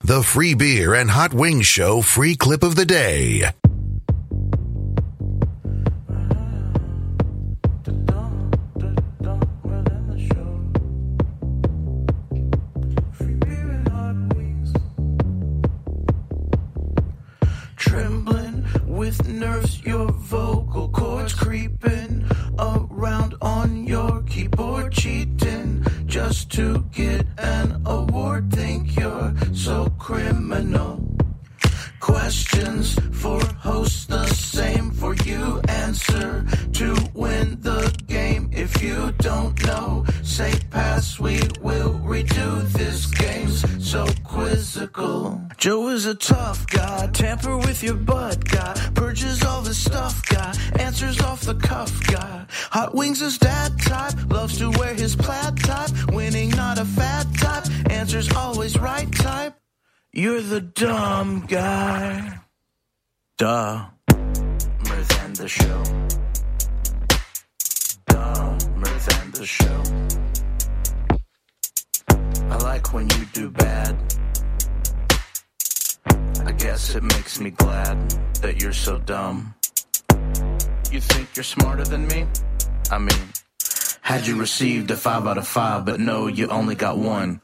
The free beer and hot wings show free clip of the day. Trembling with nerves, your vocal cords creeping around on your keyboard, cheating just to get an award. Think you're so criminal. Questions for hosts, the same for you. Answer to win the game. If you don't know, say pass. We will redo this game. So quizzical. Joe is a tough guy. Tamper with your butt guy. Purges all the stuff guy. Answers off the cuff guy. Hot wings is dad type. Loves to wear his plaid Answers always right type. You're the dumb guy. Duh. Dumber than the show. Dumber than the show. I like when you do bad. I guess it makes me glad that you're so dumb. You think you're smarter than me? I mean, had you received a 5 out of 5, but no, you only got one.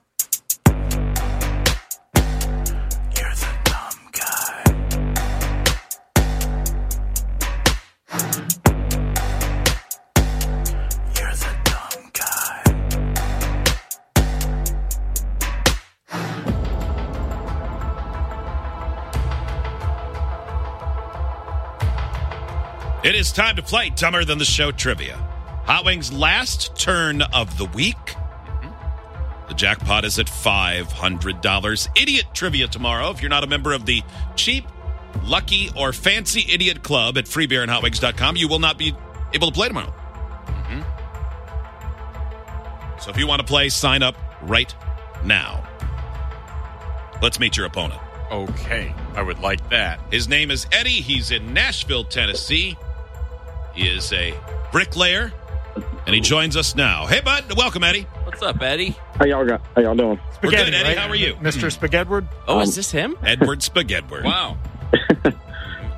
It is time to play Dumber Than the Show trivia. Hot Wings' last turn of the week. The jackpot is at $500. Idiot trivia tomorrow. If you're not a member of the cheap, lucky, or fancy idiot club at freebeerandhotwings.com, you will not be able to play tomorrow. Mm-hmm. So if you want to play, sign up right now. Let's meet your opponent. Okay, I would like that. His name is Eddie. He's in Nashville, Tennessee. He is a bricklayer, and he joins us now. Hey, bud. Welcome, Eddie. What's up, Eddie? How y'all got? How y'all doing? We're good, Eddie. right? How are you? Mr. Spaghetti? Oh, Um, is this him? Edward Spaghetti. Wow.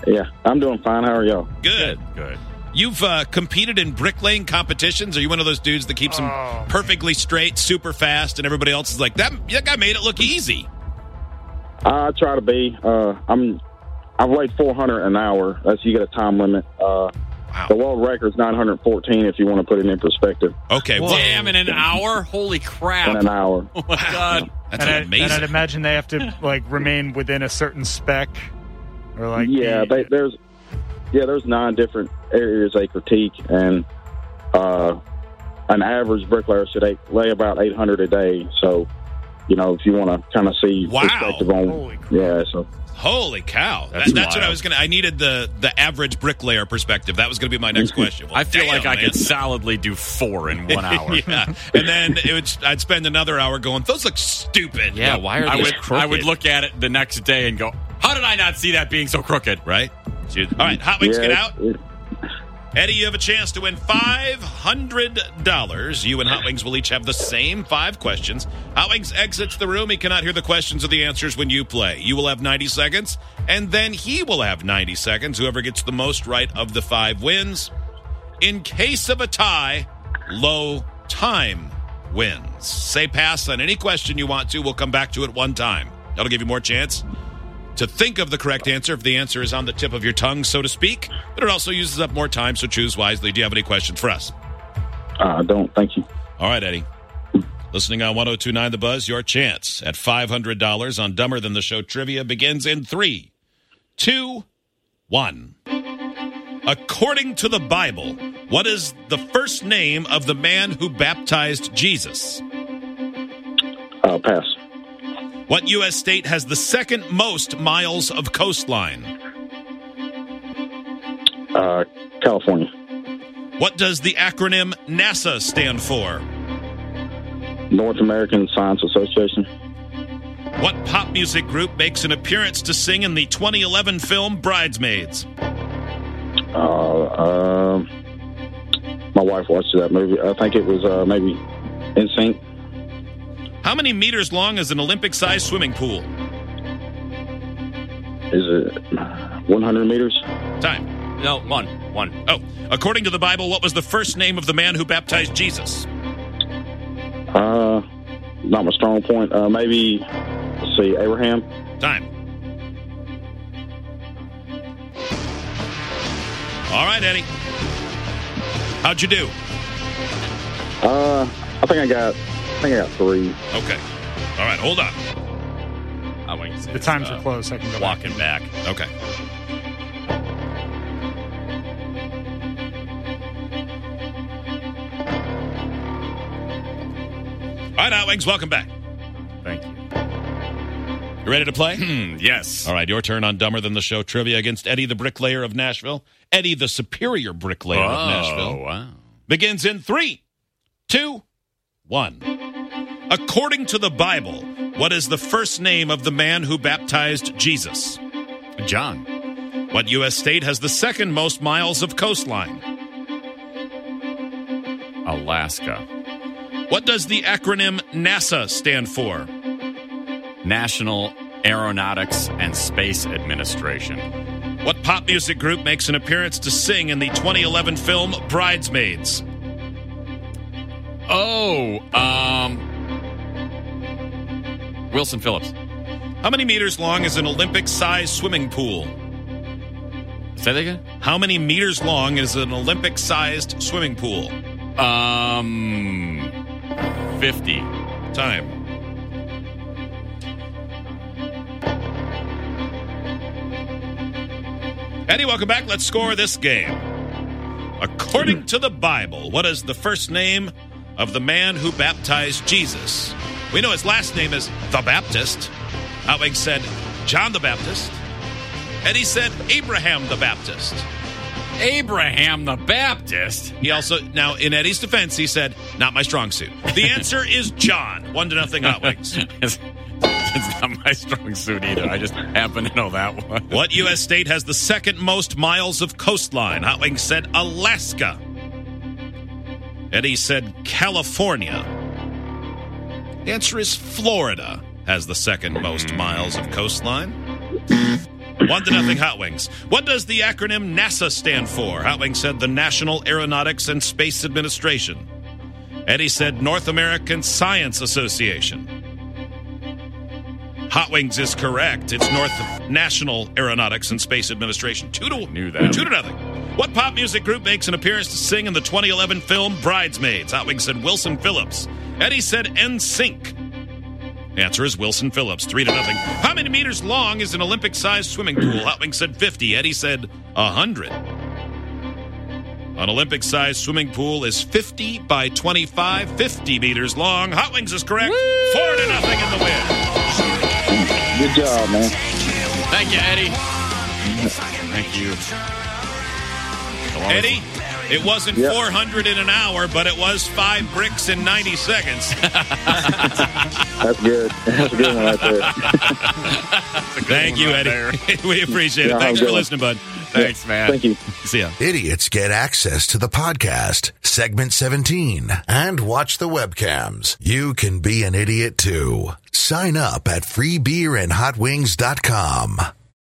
Yeah, I'm doing fine. How are y'all? Good. Good. You've uh, competed in bricklaying competitions. Are you one of those dudes that keeps them Oh. perfectly straight, super fast, and everybody else is like, that, that guy made it look easy? I try to be. Uh, I'm. I've weighed 400 an hour. That's you get a time limit. Uh, Wow. the world record's 914. If you want to put it in perspective, Okay. Well, Damn, in an hour? Holy crap. in an hour. Oh my god. that's and, I, amazing. and I'd imagine they have to like remain within a certain spec, or like yeah, they, there's. Yeah, there's nine different areas they critique, and uh, an average bricklayer should eight, lay about 800 a day. So, you know, if you want to kind of see Wow. perspective on, Holy yeah. So Holy cow! That's That- that's what I was gonna. I needed the the average bricklayer perspective. That was gonna be my next question. Well, I feel damn, like I man. could solidly do four in one hour. yeah, and then it would, I'd spend another hour going. Those look stupid. Yeah, why are I they would I would look at it the next day and go, How did I not see that being so crooked? Right. All right, Hot Wings, yeah, get out. it- Eddie, you have a chance to win $500. You and Hot Wings will each have the same five questions. Hot Wings exits the room. He cannot hear the questions or the answers when you play. You will have 90 seconds, and then he will have 90 seconds. Whoever gets the most right of the five wins. In case of a tie, low time wins. Say pass on any question you want to. We'll come back to it one time. That'll give you more chance to think of the correct answer if the answer is on the tip of your tongue, so to speak. But it also uses up more time, so choose wisely. Do you have any questions for us? I don't. Thank you. All right, Eddie. Listening on 1029 The Buzz, your chance at $500 on Dumber Than the Show trivia begins in three, two, one. According to the Bible, what is the first name of the man who baptized Jesus? Uh, pass. What U.S. state has the second most miles of coastline? Uh, California. What does the acronym NASA stand for? North American Science Association. What pop music group makes an appearance to sing in the 2011 film Bridesmaids? Uh, um, my wife watched that movie. I think it was uh, maybe NSYNC. How many meters long is an Olympic sized swimming pool? is it 100 meters? Time. No, one. One. Oh, according to the Bible, what was the first name of the man who baptized Jesus? Uh, not my strong point. Uh, maybe, let's see, Abraham. Time. All right, Eddie. How'd you do? Uh, I think I got, I think I got three. Okay. All right, hold on. I wouldn't say The it's, times uh, are close. I can go back. Walking back. Okay. All right, Outwings, welcome back. Thank you. You ready to play? Hmm, yes. All right, your turn on Dumber Than the Show trivia against Eddie the Bricklayer of Nashville. Eddie the Superior Bricklayer of Nashville. Oh, Nashville. wow. begins in three, two, one. According to the Bible, what is the first name of the man who baptized Jesus? John. What U.S. state has the second most miles of coastline? Alaska. What does the acronym NASA stand for? National Aeronautics and Space Administration. What pop music group makes an appearance to sing in the 2011 film Bridesmaids? Oh, um. Wilson Phillips. How many meters long is an Olympic sized swimming pool? Say that again? How many meters long is an Olympic sized swimming pool? Um. 50. Time. Eddie, welcome back. Let's score this game. According to the Bible, what is the first name of the man who baptized Jesus? We know his last name is the Baptist. Outwig said John the Baptist. Eddie said Abraham the Baptist. Abraham the Baptist. He also now in Eddie's defense, he said, "Not my strong suit." The answer is John. One to nothing. Outwings. it's, it's not my strong suit either. I just happen to know that one. What U.S. state has the second most miles of coastline? Hotwing said Alaska. Eddie said California. The answer is Florida has the second most miles of coastline. One to nothing Hot Wings. What does the acronym NASA stand for? Hot Wings said the National Aeronautics and Space Administration. Eddie said North American Science Association. Hot Wings is correct. It's North National Aeronautics and Space Administration. Two to Knew that. Two to nothing. What pop music group makes an appearance to sing in the 2011 film Bridesmaids? Hot Wings said Wilson Phillips. Eddie said NSYNC. Answer is Wilson Phillips. Three to nothing. How many meters long is an Olympic-sized swimming pool? Hot Wings said 50. Eddie said 100. An Olympic-sized swimming pool is 50 by 25, 50 meters long. Hot Wings is correct. Four to nothing in the win. Good job, man. Thank you, Eddie. Thank you. Eddie, it wasn't Yep. 400 in an hour, but it was five bricks in 90 seconds. That's good. That's a good one right there. Thank you, right Eddie. we appreciate Yeah, it. Thanks for a good one. listening, bud. Thanks, man. Thank you. See ya. Idiots get access to the podcast, segment 17, and watch the webcams. You can be an idiot too. Sign up at freebeerandhotwings.com.